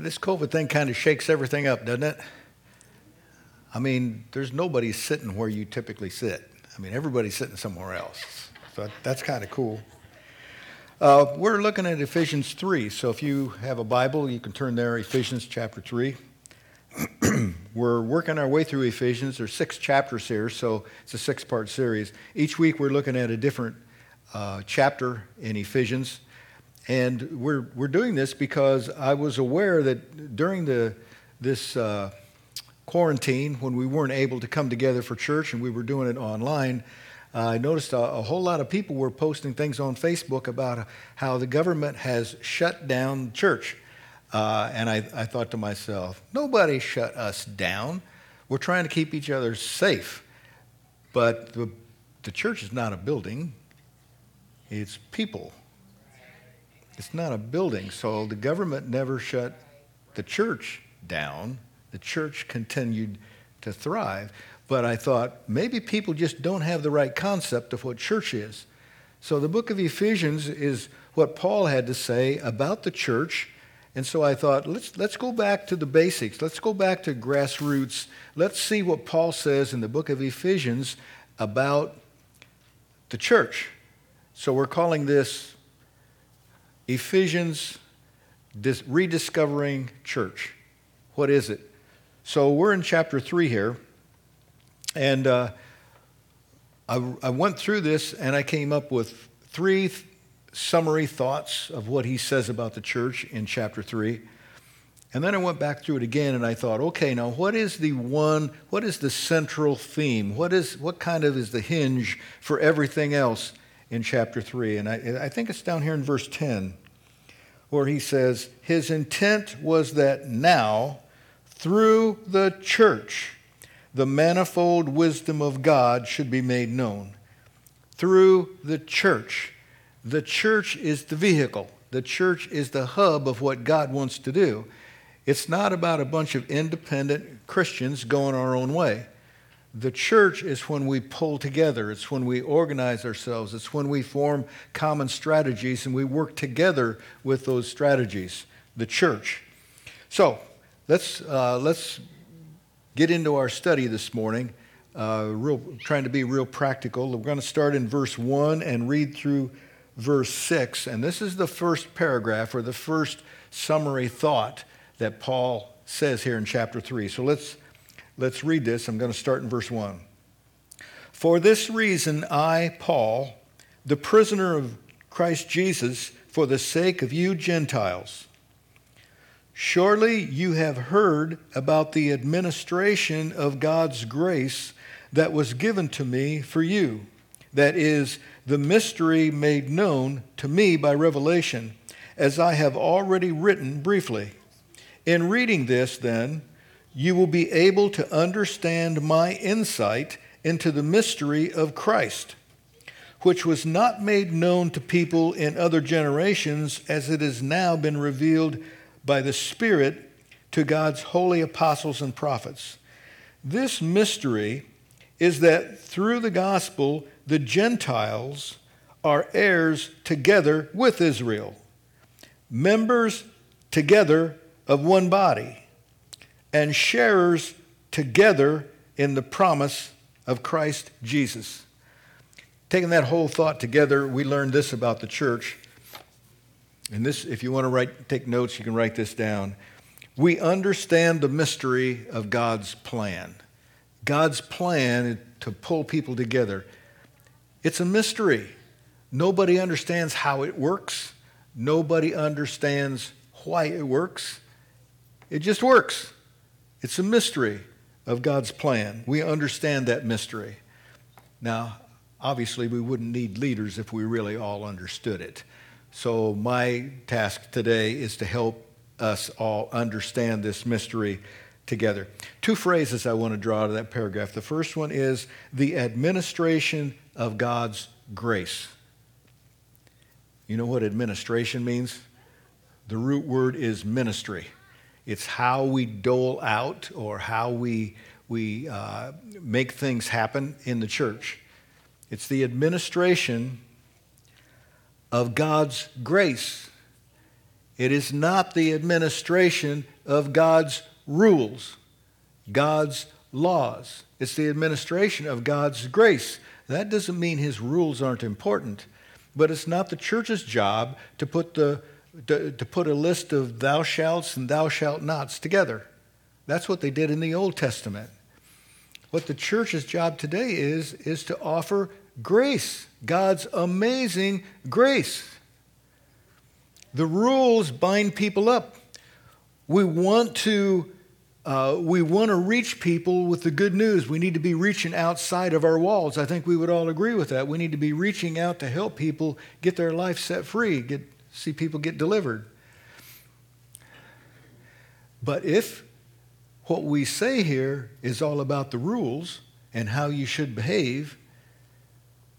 This COVID thing kind of shakes everything up, doesn't it? I mean, there's nobody sitting where you typically sit. I mean, everybody's sitting somewhere else. So that's kind of cool. Uh, we're looking at Ephesians 3. So if you have a Bible, you can turn there, Ephesians chapter 3. we're working our way through Ephesians. There's six chapters here, so it's a six part series. Each week we're looking at a different uh, chapter in Ephesians. And we're, we're doing this because I was aware that during the, this uh, quarantine, when we weren't able to come together for church and we were doing it online, uh, I noticed a, a, whole lot of people were posting things on Facebook about how the government has shut down church. Uh, and I, I thought to myself, nobody shut us down. We're trying to keep each other safe. But the, the church is not a building, it's people. It's not a building. So the government never shut the church down. The church continued to thrive. But I thought maybe people just don't have the right concept of what church is. So the book of Ephesians is what Paul had to say about the church. And so I thought, let's, let's go back to the basics. Let's go back to grassroots. Let's see what Paul says in the book of Ephesians about the church. So we're calling this Ephesians Rediscovering Church. What is it? So we're in chapter 3 here, and uh, I, I, went through this and I came up with three th- summary thoughts of what he says about the church in chapter 3. And then I went back through it again and I thought, okay, now what is the one, what is the central theme? What, is, what kind of is the hinge for everything else in chapter 3. And I, I think it's down here in verse 10, where he says, His intent was that now, through the church, the manifold wisdom of God should be made known. Through the church. The church is the vehicle, the church is the hub of what God wants to do. It's not about a bunch of independent Christians going our own way. The church is when we pull together, it's when we organize ourselves, it's when we form common strategies and we work together with those strategies. The church. So let's, uh, let's get into our study this morning. Uh, real, trying to be real practical. We're going to start in verse 1 and read through verse 6. And this is the first paragraph or the first summary thought that Paul says here in chapter 3. So let's Let's read this. I'm going to start in verse 1. For this reason, I, Paul, the prisoner of Christ Jesus, for the sake of you Gentiles, surely you have heard about the administration of God's grace that was given to me for you. That is, the mystery made known to me by revelation, as I have already written briefly. In reading this, then, you will be able to understand my insight into the mystery of Christ, which was not made known to people in other generations as it has now been revealed by the Spirit to God's holy apostles and prophets. This mystery is that through the gospel, the Gentiles are heirs together with Israel, members together of one body and sharers together in the promise of Christ Jesus. Taking that whole thought together, we learned this about the church. And this, if you want to write, take notes, you can write this down. We understand the mystery of God's plan. God's plan to pull people together. It's a mystery. Nobody understands how it works. Nobody understands why it works. It just works. It's a mystery of God's plan. We understand that mystery. Now, obviously, we wouldn't need leaders if we really all understood it. So, my task today is to help us all understand this mystery together. Two phrases I want to draw out of that paragraph. The first one is the administration of God's grace. You know what administration means? The root word is ministry. It's how we dole out or how we, we uh, make things happen in the church. It's the administration of God's grace. It is not the administration of God's rules, God's laws. It's the administration of God's grace. That doesn't mean his rules aren't important, but it's not the church's job to put, the, to, to put a list of thou shalts and thou shalt nots together. That's what they did in the Old Testament. What the church's job today is, is to offer grace, God's amazing grace. The rules bind people up. We want to uh, we want to reach people with the good news. We need to be reaching outside of our walls. I think we would all agree with that. We need to be reaching out to help people get their life set free, get, see people get delivered. But if what we say here is all about the rules and how you should behave,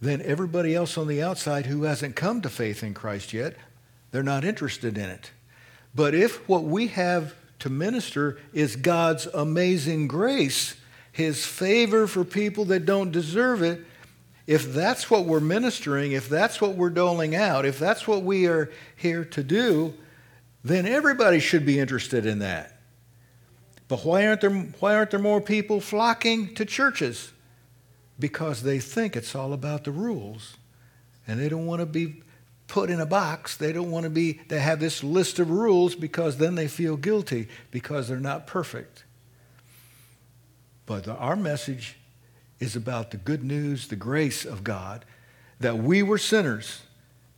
then everybody else on the outside who hasn't come to faith in Christ yet, they're not interested in it. But if what we have to minister is God's amazing grace, His favor for people that don't deserve it. If that's what we're ministering, if that's what we're doling out, if that's what we are here to do, then everybody should be interested in that. But why aren't there, why aren't there more people flocking to churches? Because they think it's all about the rules and they don't want to be put in a box. They don't want to be, they have this list of rules because then they feel guilty because they're not perfect. But the, our message is about the good news, the grace of God, that we were sinners,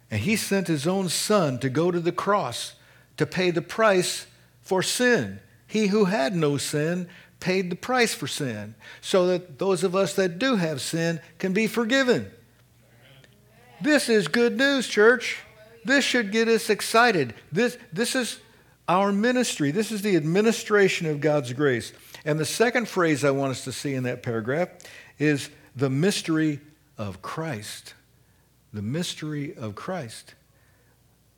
and He sent His own Son to go to the cross to pay the price for sin. He who had no sin paid the price for sin, so that those of us that do have sin can be forgiven. This is good news, church. This should get us excited. This, this is our ministry. This is the administration of God's grace. And the second phrase I want us to see in that paragraph is the mystery of Christ. The mystery of Christ.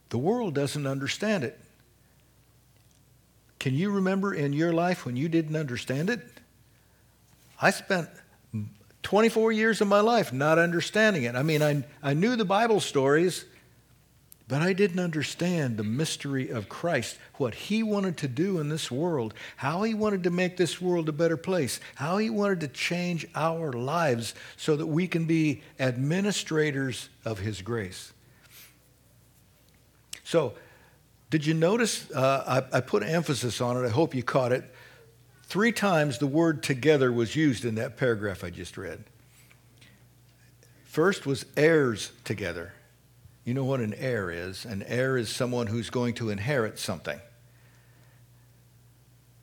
The world doesn't understand it. Can you remember in your life when you didn't understand it? I spent 24 years of my life not understanding it. I mean, I, I knew the Bible stories, but I didn't understand the mystery of Christ, what he wanted to do in this world, how he wanted to make this world a better place, how he wanted to change our lives so that we can be administrators of his grace. So, did you notice? Uh, I, I put emphasis on it. I hope you caught it. Three times the word together was used in that paragraph I just read. First was heirs together. You know what an heir is? An heir is someone who's going to inherit something.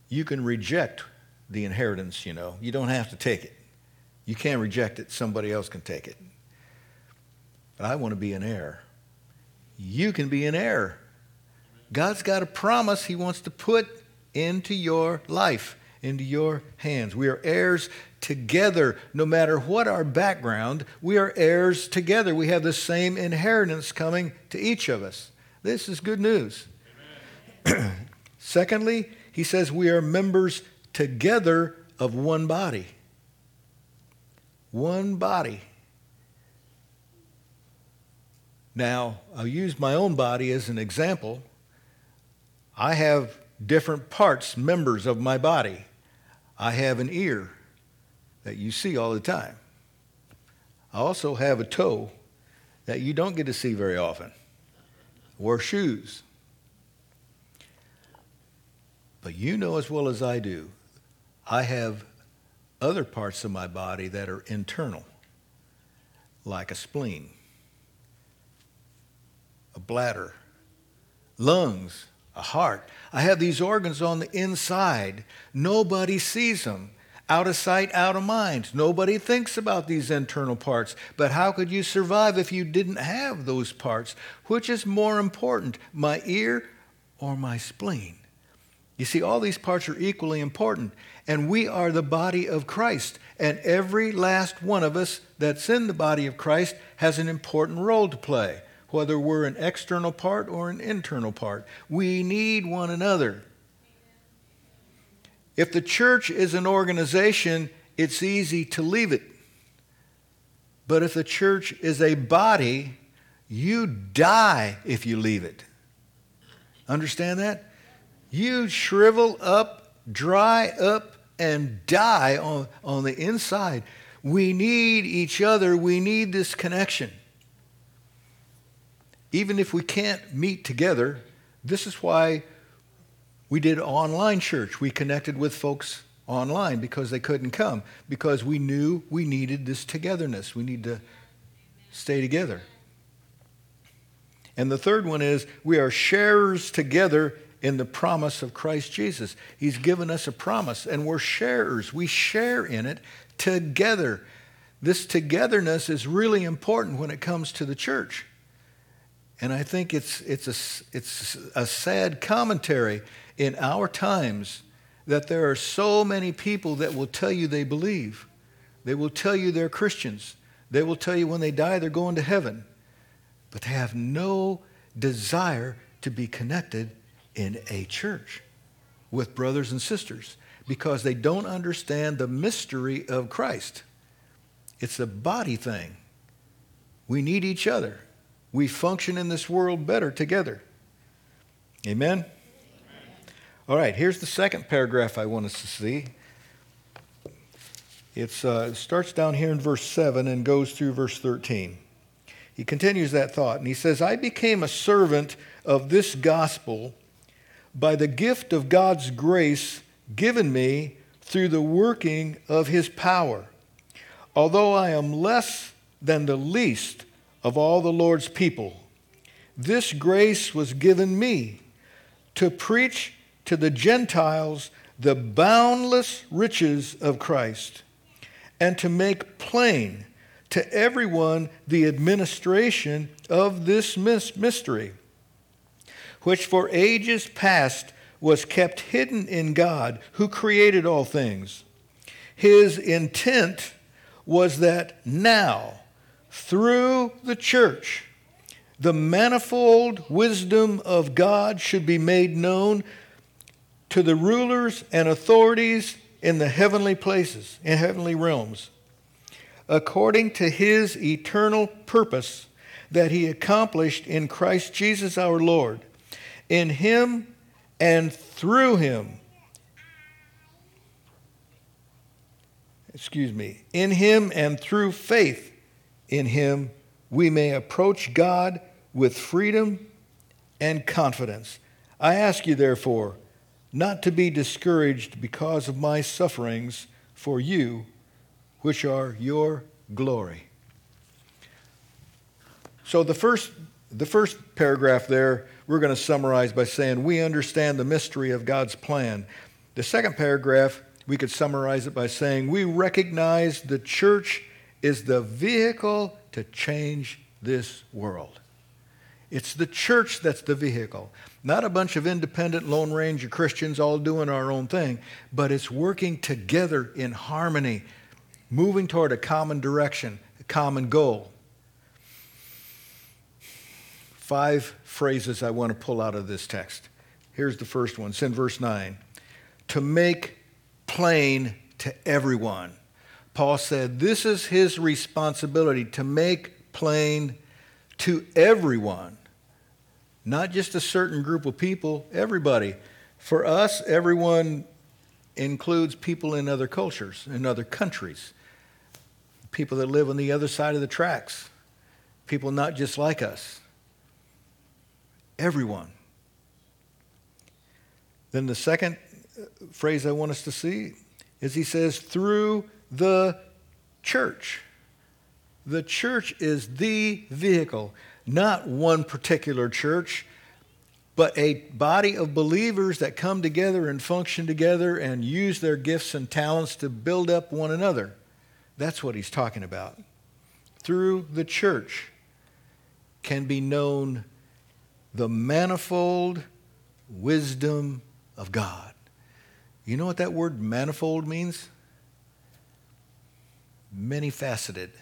You can reject the inheritance, you know. You don't have to take it. You can't reject it, somebody else can take it. But I want to be an heir. You can be an heir. God's got a promise He wants to put into your life into your hands. We are heirs together. No matter what our background, we are heirs together. We have the same inheritance coming to each of us. This is good news. Secondly, he says we are members together of one body. One body. Now, I'll use my own body as an example. I have different parts, members of my body. I have an ear that you see all the time. I also have a toe that you don't get to see very often, or shoes. But you know as well as I do, I have other parts of my body that are internal, like a spleen, a bladder, lungs, a heart. I have these organs on the inside. Nobody sees them. Out of sight, out of mind. Nobody thinks about these internal parts. But how could you survive if you didn't have those parts? Which is more important, my ear or my spleen? You see, all these parts are equally important. And we are the body of Christ. And every last one of us that's in the body of Christ has an important role to play whether we're an external part or an internal part. We need one another. If the church is an organization, it's easy to leave it. But if the church is a body, you die if you leave it. Understand that? You shrivel up, dry up, and die on, on the inside. We need each other. We need this connection. Even if we can't meet together, this is why we did online church. We connected with folks online because they couldn't come, because we knew we needed this togetherness. We need to stay together. And the third one is we are sharers together in the promise of Christ Jesus. He's given us a promise, and we're sharers. We share in it together. This togetherness is really important when it comes to the church. And I think it's, it's, a, it's a sad commentary in our times that there are so many people that will tell you they believe. They will tell you they're Christians. They will tell you when they die they're going to heaven. But they have no desire to be connected in a church with brothers and sisters because they don't understand the mystery of Christ. It's a body thing. We need each other. We function in this world better together. Amen? All right, here's the second paragraph I want us to see. Uh, it starts down here in verse 7 and goes through verse 13. He continues that thought, and he says, I became a servant of this gospel by the gift of God's grace given me through the working of his power. Although I am less than the least of all the Lord's people, this grace was given me to preach to the Gentiles the boundless riches of Christ and to make plain to everyone the administration of this mystery which for ages past was kept hidden in God, who created all things. His intent was that now, through the church, the manifold wisdom of God should be made known to the rulers and authorities in the heavenly places, in heavenly realms, according to his eternal purpose that he accomplished in Christ Jesus our Lord in him and through him. Excuse me. In him and through faith in him, we may approach God with freedom and confidence. I ask you, therefore, not to be discouraged because of my sufferings for you, which are your glory. So the first, the first paragraph there we're going to summarize by saying we understand the mystery of God's plan. The second paragraph, we could summarize it by saying we recognize the church is the vehicle to change this world. It's the church that's the vehicle, not a bunch of independent Lone Ranger Christians all doing our own thing, but it's working together in harmony, moving toward a common direction, a common goal. Five phrases I want to pull out of this text. Here's the first one. It's in verse 9. To make plain to everyone. Paul said this is his responsibility to make plain to everyone, not just a certain group of people, everybody. For us, everyone includes people in other cultures, in other countries, people that live on the other side of the tracks, people not just like us everyone. Then the second phrase I want us to see is he says, through the church. The church is the vehicle, not one particular church, but a body of believers that come together and function together and use their gifts and talents to build up one another. That's what he's talking about. Through the church can be known the manifold wisdom of God. You know what that word manifold means? Many faceted.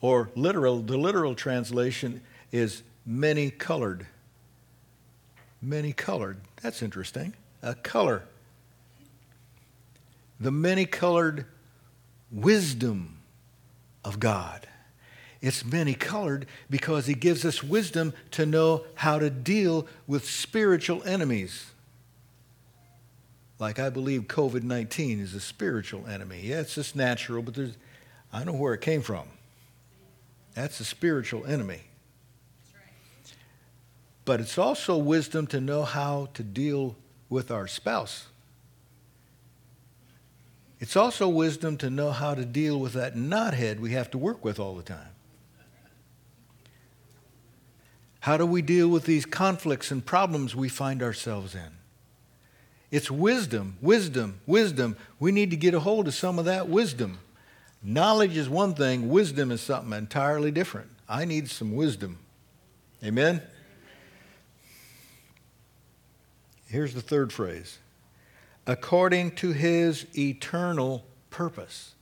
Or literal, the literal translation is many colored. Many colored. That's interesting. A color. The many colored wisdom of God. it's many colored because he gives us wisdom to know how to deal with spiritual enemies. Like I believe COVID 19 is a spiritual enemy. Yeah, it's just natural, but there's, I know where it came from. That's a spiritual enemy. But it's also wisdom to know how to deal with our spouse. It's also wisdom to know how to deal with that knothead we have to work with all the time. How do we deal with these conflicts and problems we find ourselves in? It's wisdom, wisdom, wisdom. We need to get a hold of some of that wisdom. Knowledge is one thing, wisdom is something entirely different. I need some wisdom. Amen? Here's the third phrase according to his eternal purpose.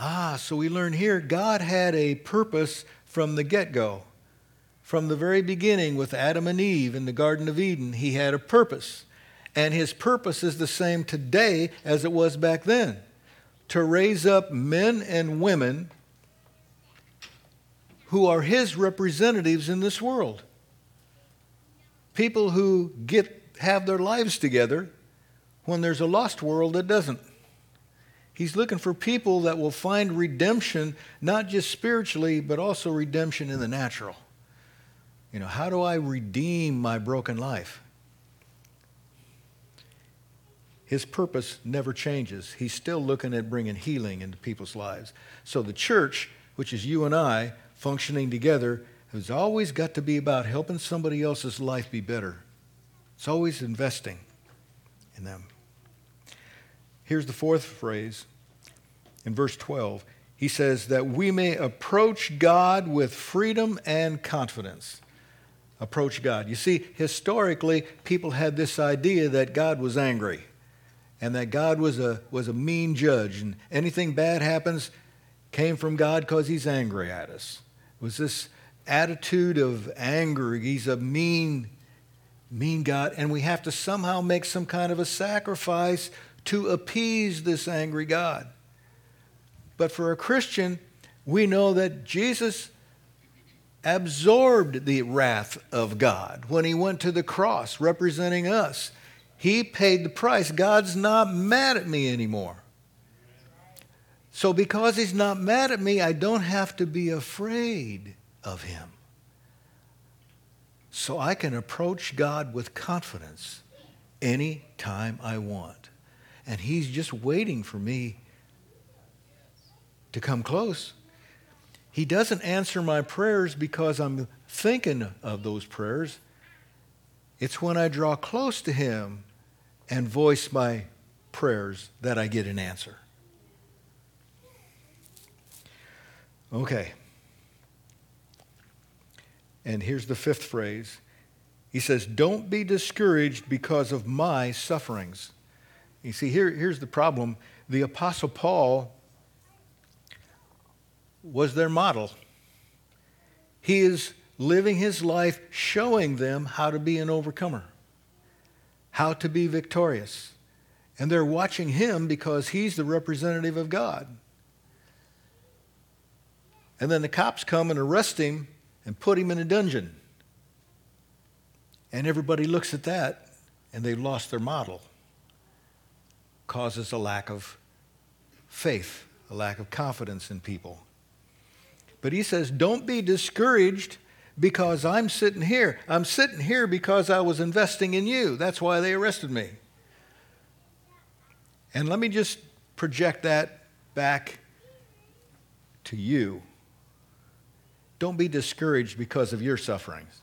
Ah, so we learn here God had a purpose from the get go. From the very beginning with Adam and Eve in the Garden of Eden, he had a purpose. And his purpose is the same today as it was back then to raise up men and women who are his representatives in this world. People who get have their lives together when there's a lost world that doesn't. He's looking for people that will find redemption not just spiritually but also redemption in the natural. You know, how do I redeem my broken life? His purpose never changes. He's still looking at bringing healing into people's lives. So the church, which is you and I, functioning together, has always got to be about helping somebody else's life be better. It's always investing in them. Here's the fourth phrase in verse 12. He says that we may approach God with freedom and confidence. Approach God. You see, historically, people had this idea that God was angry and that God was a, was a mean judge, and anything bad happens came from God because he's angry at us. It was this attitude of anger. He's a mean, mean God, and we have to somehow make some kind of a sacrifice to appease this angry God. But for a Christian, we know that Jesus absorbed the wrath of God when he went to the cross representing us. He paid the price. God's not mad at me anymore. So, because He's not mad at me, I don't have to be afraid of Him. So, I can approach God with confidence any time I want. And He's just waiting for me to come close. He doesn't answer my prayers because I'm thinking of those prayers. It's when I draw close to Him and voice my prayers that I get an answer. Okay. And here's the fifth phrase. He says, Don't be discouraged because of my sufferings. You see, here, here's the problem. The Apostle Paul was their model. He is living his life showing them how to be an overcomer how to be victorious. And they're watching him because he's the representative of God. And then the cops come and arrest him and put him in a dungeon. And everybody looks at that and they've lost their model. Causes a lack of faith, a lack of confidence in people. But he says, don't be discouraged because I'm sitting here. I'm sitting here because I was investing in you. That's why they arrested me. And let me just project that back to you. Don't be discouraged because of your sufferings.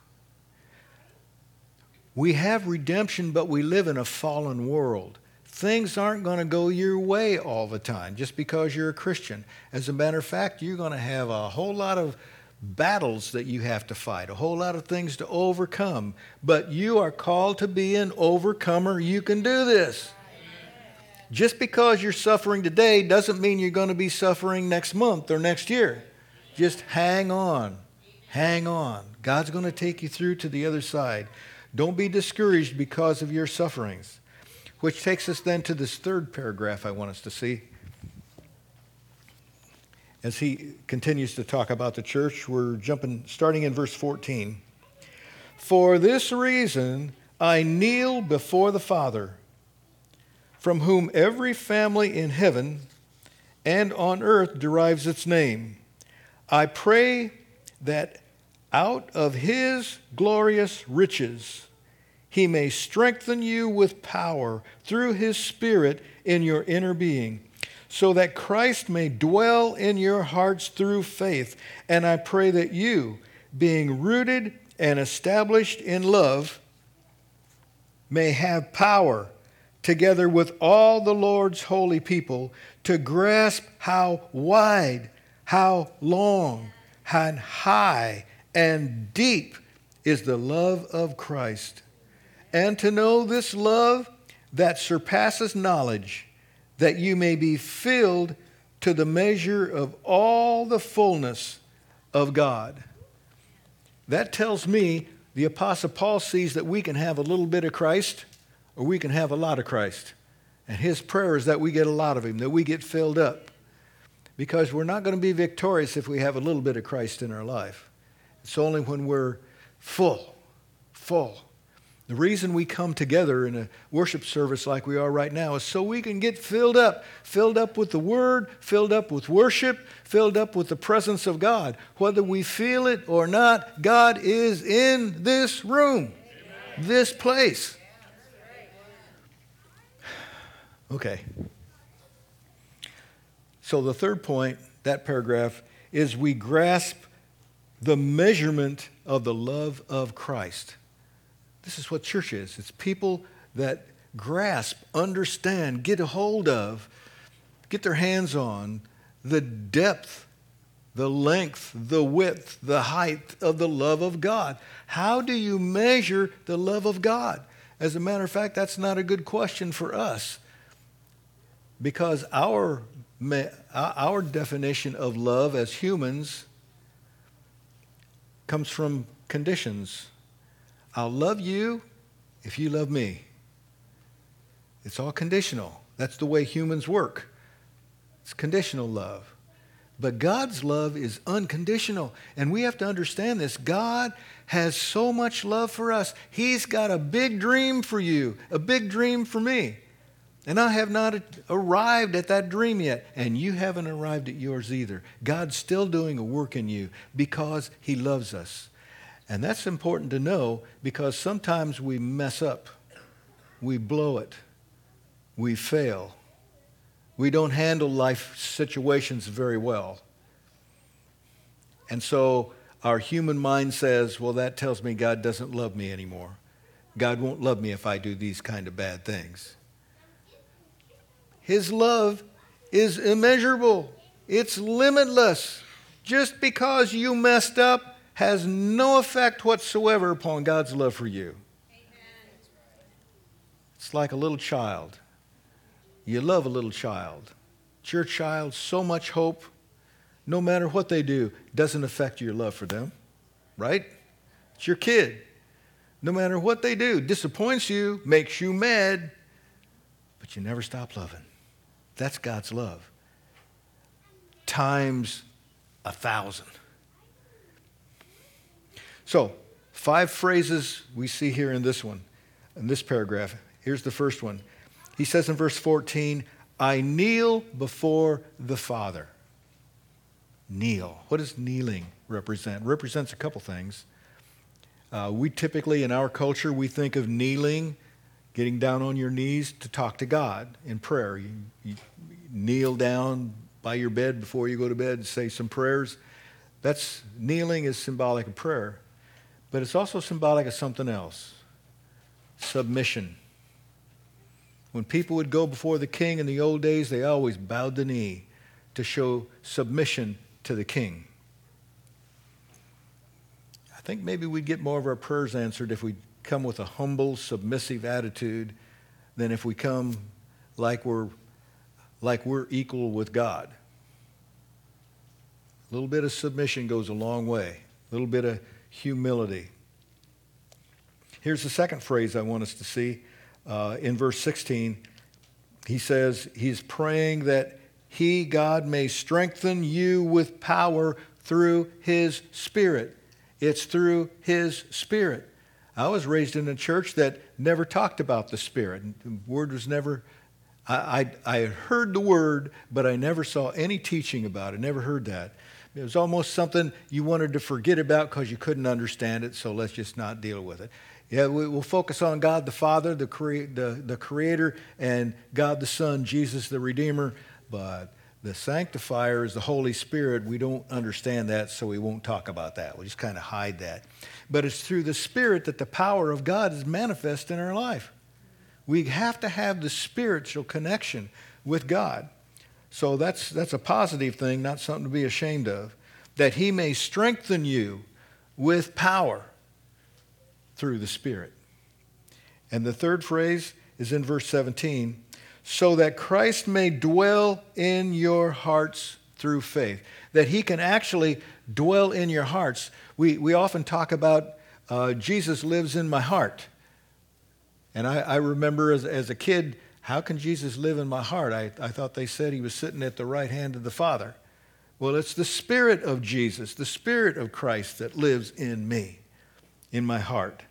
We have redemption, but we live in a fallen world. Things aren't going to go your way all the time just because you're a Christian. As a matter of fact, you're going to have a whole lot of battles that you have to fight, a whole lot of things to overcome. But you are called to be an overcomer. You can do this. Just because you're suffering today doesn't mean you're going to be suffering next month or next year. Just hang on. Hang on. God's going to take you through to the other side. Don't be discouraged because of your sufferings. Which takes us then to this third paragraph I want us to see. As he continues to talk about the church. We're jumping, starting in verse 14. For this reason, I kneel before the Father, from whom every family in heaven and on earth derives its name. I pray that out of his glorious riches he may strengthen you with power through his Spirit in your inner being so that Christ may dwell in your hearts through faith. And I pray that you, being rooted and established in love, may have power, together with all the Lord's holy people, to grasp how wide, how long, and high and deep is the love of Christ, and to know this love that surpasses knowledge that you may be filled to the measure of all the fullness of God. That tells me the Apostle Paul sees that we can have a little bit of Christ or we can have a lot of Christ. And his prayer is that we get a lot of him, that we get filled up. Because we're not going to be victorious if we have a little bit of Christ in our life. It's only when we're full, full the reason we come together in a worship service like we are right now is so we can get filled up, filled up with the Word, filled up with worship, filled up with the presence of God. Whether we feel it or not, God is in this room, Amen. this place. Okay. So the third point, that paragraph, is we grasp the measurement of the love of Christ. This is what church is it's people that grasp, understand, get a hold of, get their hands on the depth, the length, the width, the height of the love of God. How do you measure the love of God? As a matter of fact, that's not a good question for us because our, our definition of love as humans comes from conditions. I'll love you if you love me. It's all conditional. That's the way humans work. It's conditional love. But God's love is unconditional. And we have to understand this. God has so much love for us. He's got a big dream for you, a big dream for me. And I have not arrived at that dream yet. And you haven't arrived at yours either. God's still doing a work in you because He loves us. And that's important to know because sometimes we mess up, we blow it, we fail, we don't handle life situations very well. And so our human mind says, well, that tells me God doesn't love me anymore. God won't love me if I do these kind of bad things. His love is immeasurable, it's limitless. Just because you messed up has no effect whatsoever upon God's love for you. Amen. It's like a little child. You love a little child. It's your child, so much hope. No matter what they do, doesn't affect your love for them, right? It's your kid. No matter what they do, disappoints you, makes you mad, but you never stop loving. That's God's love. Times a thousand. So, five phrases we see here in this one, in this paragraph. Here's the first one. He says in verse 14, I kneel before the Father. Kneel. What does kneeling represent? It represents a couple things. Uh, we typically, in our culture, we think of kneeling, getting down on your knees to talk to God in prayer. You, you kneel down by your bed before you go to bed and say some prayers. That's kneeling is symbolic of prayer. But it's also symbolic of something else submission. When people would go before the king in the old days, they always bowed the knee to show submission to the king. I think maybe we'd get more of our prayers answered if we come with a humble, submissive attitude than if we come like we're like we're equal with God. A little bit of submission goes a long way. A little bit of humility. Here's the second phrase I want us to see uh, in verse 16. He says he's praying that he, God, may strengthen you with power through his Spirit. It's through his Spirit. I was raised in a church that never talked about the Spirit. The word was never, I, I, I heard the word, but I never saw any teaching about it. Never heard that. It was almost something you wanted to forget about because you couldn't understand it, so let's just not deal with it. Yeah, we, will focus on God the Father, the, crea- the, the Creator, and God the Son, Jesus the Redeemer, but the sanctifier is the Holy Spirit. We don't understand that, so we won't talk about that. We'll just kind of hide that. But it's through the Spirit that the power of God is manifest in our life. We have to have the spiritual connection with God. So that's, that's a positive thing, not something to be ashamed of. That he may strengthen you with power through the Spirit. And the third phrase is in verse 17 so that Christ may dwell in your hearts through faith. That he can actually dwell in your hearts. We, we often talk about uh, Jesus lives in my heart. And I, I remember as, as a kid how can Jesus live in my heart? I, I thought they said he was sitting at the right hand of the Father. Well, it's the Spirit of Jesus, the Spirit of Christ that lives in me, in my heart.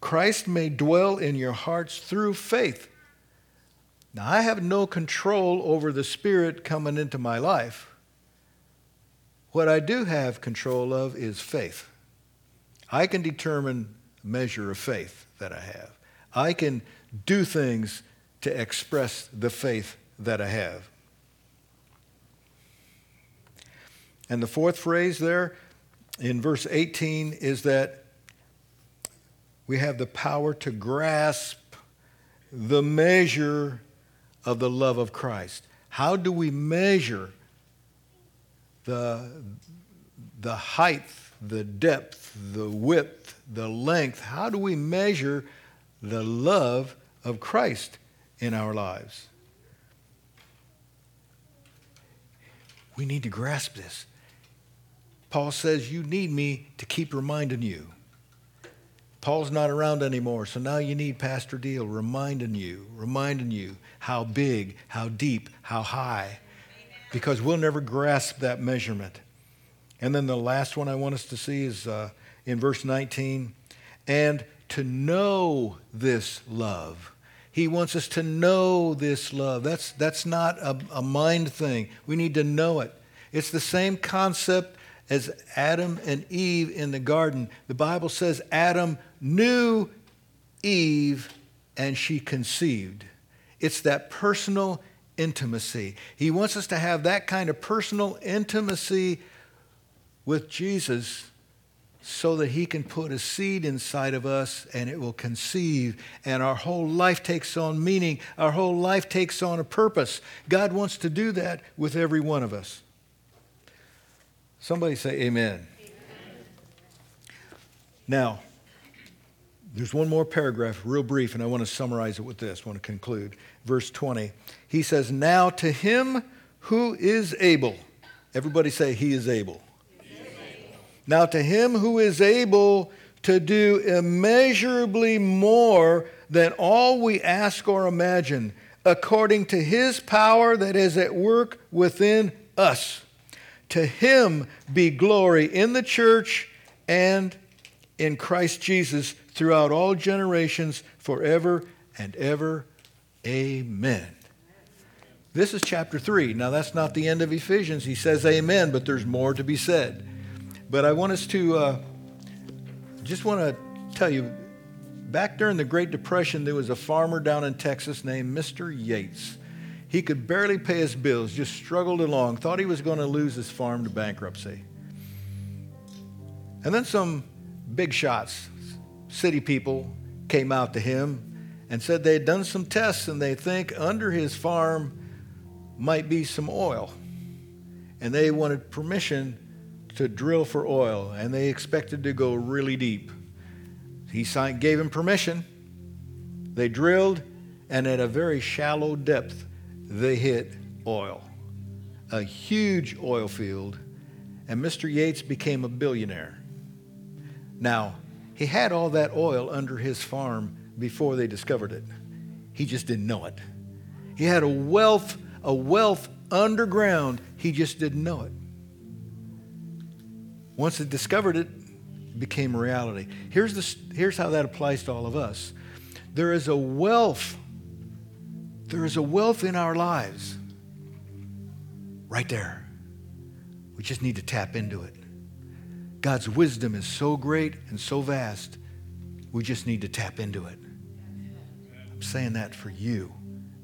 Christ may dwell in your hearts through faith. Now, I have no control over the Spirit coming into my life. What I do have control of is faith. I can determine the measure of faith that I have. I can do things to express the faith that I have. And the fourth phrase there in verse 18 is that we have the power to grasp the measure of the love of Christ. How do we measure the, the height, the depth, the width, the length? How do we measure the love of Christ in our lives. We need to grasp this. Paul says, You need me to keep reminding you. Paul's not around anymore, so now you need Pastor Deal reminding you, reminding you how big, how deep, how high, because we'll never grasp that measurement. And then the last one I want us to see is uh, in verse 19 and to know this love. He wants us to know this love. That's, that's not a, a mind thing. We need to know it. It's the same concept as Adam and Eve in the garden. The Bible says Adam knew Eve and she conceived. It's that personal intimacy. He wants us to have that kind of personal intimacy with Jesus so that he can put a seed inside of us and it will conceive. And our whole life takes on meaning. Our whole life takes on a purpose. God wants to do that with every one of us. Somebody say amen, amen. now there's one more paragraph real brief and i want to summarize it with this. I want to conclude. Verse 20 he says now to him who is able everybody say he is able now, to him who is able to do immeasurably more than all we ask or imagine, according to his power that is at work within us. To him be glory in the church and in Christ Jesus throughout all generations, forever and ever. Amen. This is chapter 3. Now, that's not the end of Ephesians. He says amen, but there's more to be said. But I want us to uh, just want to tell you back during the Great Depression, there was a farmer down in Texas named Mr. Yates. He could barely pay his bills, just struggled along, thought he was going to lose his farm to bankruptcy. And then some big shots, city people, came out to him and said they had done some tests and they think under his farm might be some oil. And they wanted permission to drill for oil, and they expected to go really deep. He signed, gave him permission. They drilled, and at a very shallow depth, they hit oil. A huge oil field, and Mr. Yates became a billionaire. Now, he had all that oil under his farm before they discovered it. He just didn't know it. He had a wealth, a wealth underground. He just didn't know it. Once it discovered it, it became reality. Here's, the, here's how that applies to all of us there is a wealth, there is a wealth in our lives right there. We just need to tap into it. God's wisdom is so great and so vast, we just need to tap into it. I'm saying that for you,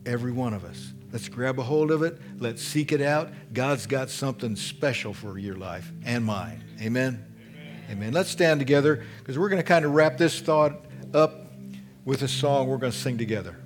every one of us. Let's grab a hold of it. Let's seek it out. God's got something special for your life and mine. Amen. Amen. Amen. Let's stand together because we're going to kind of wrap this thought up with a song we're going to sing together.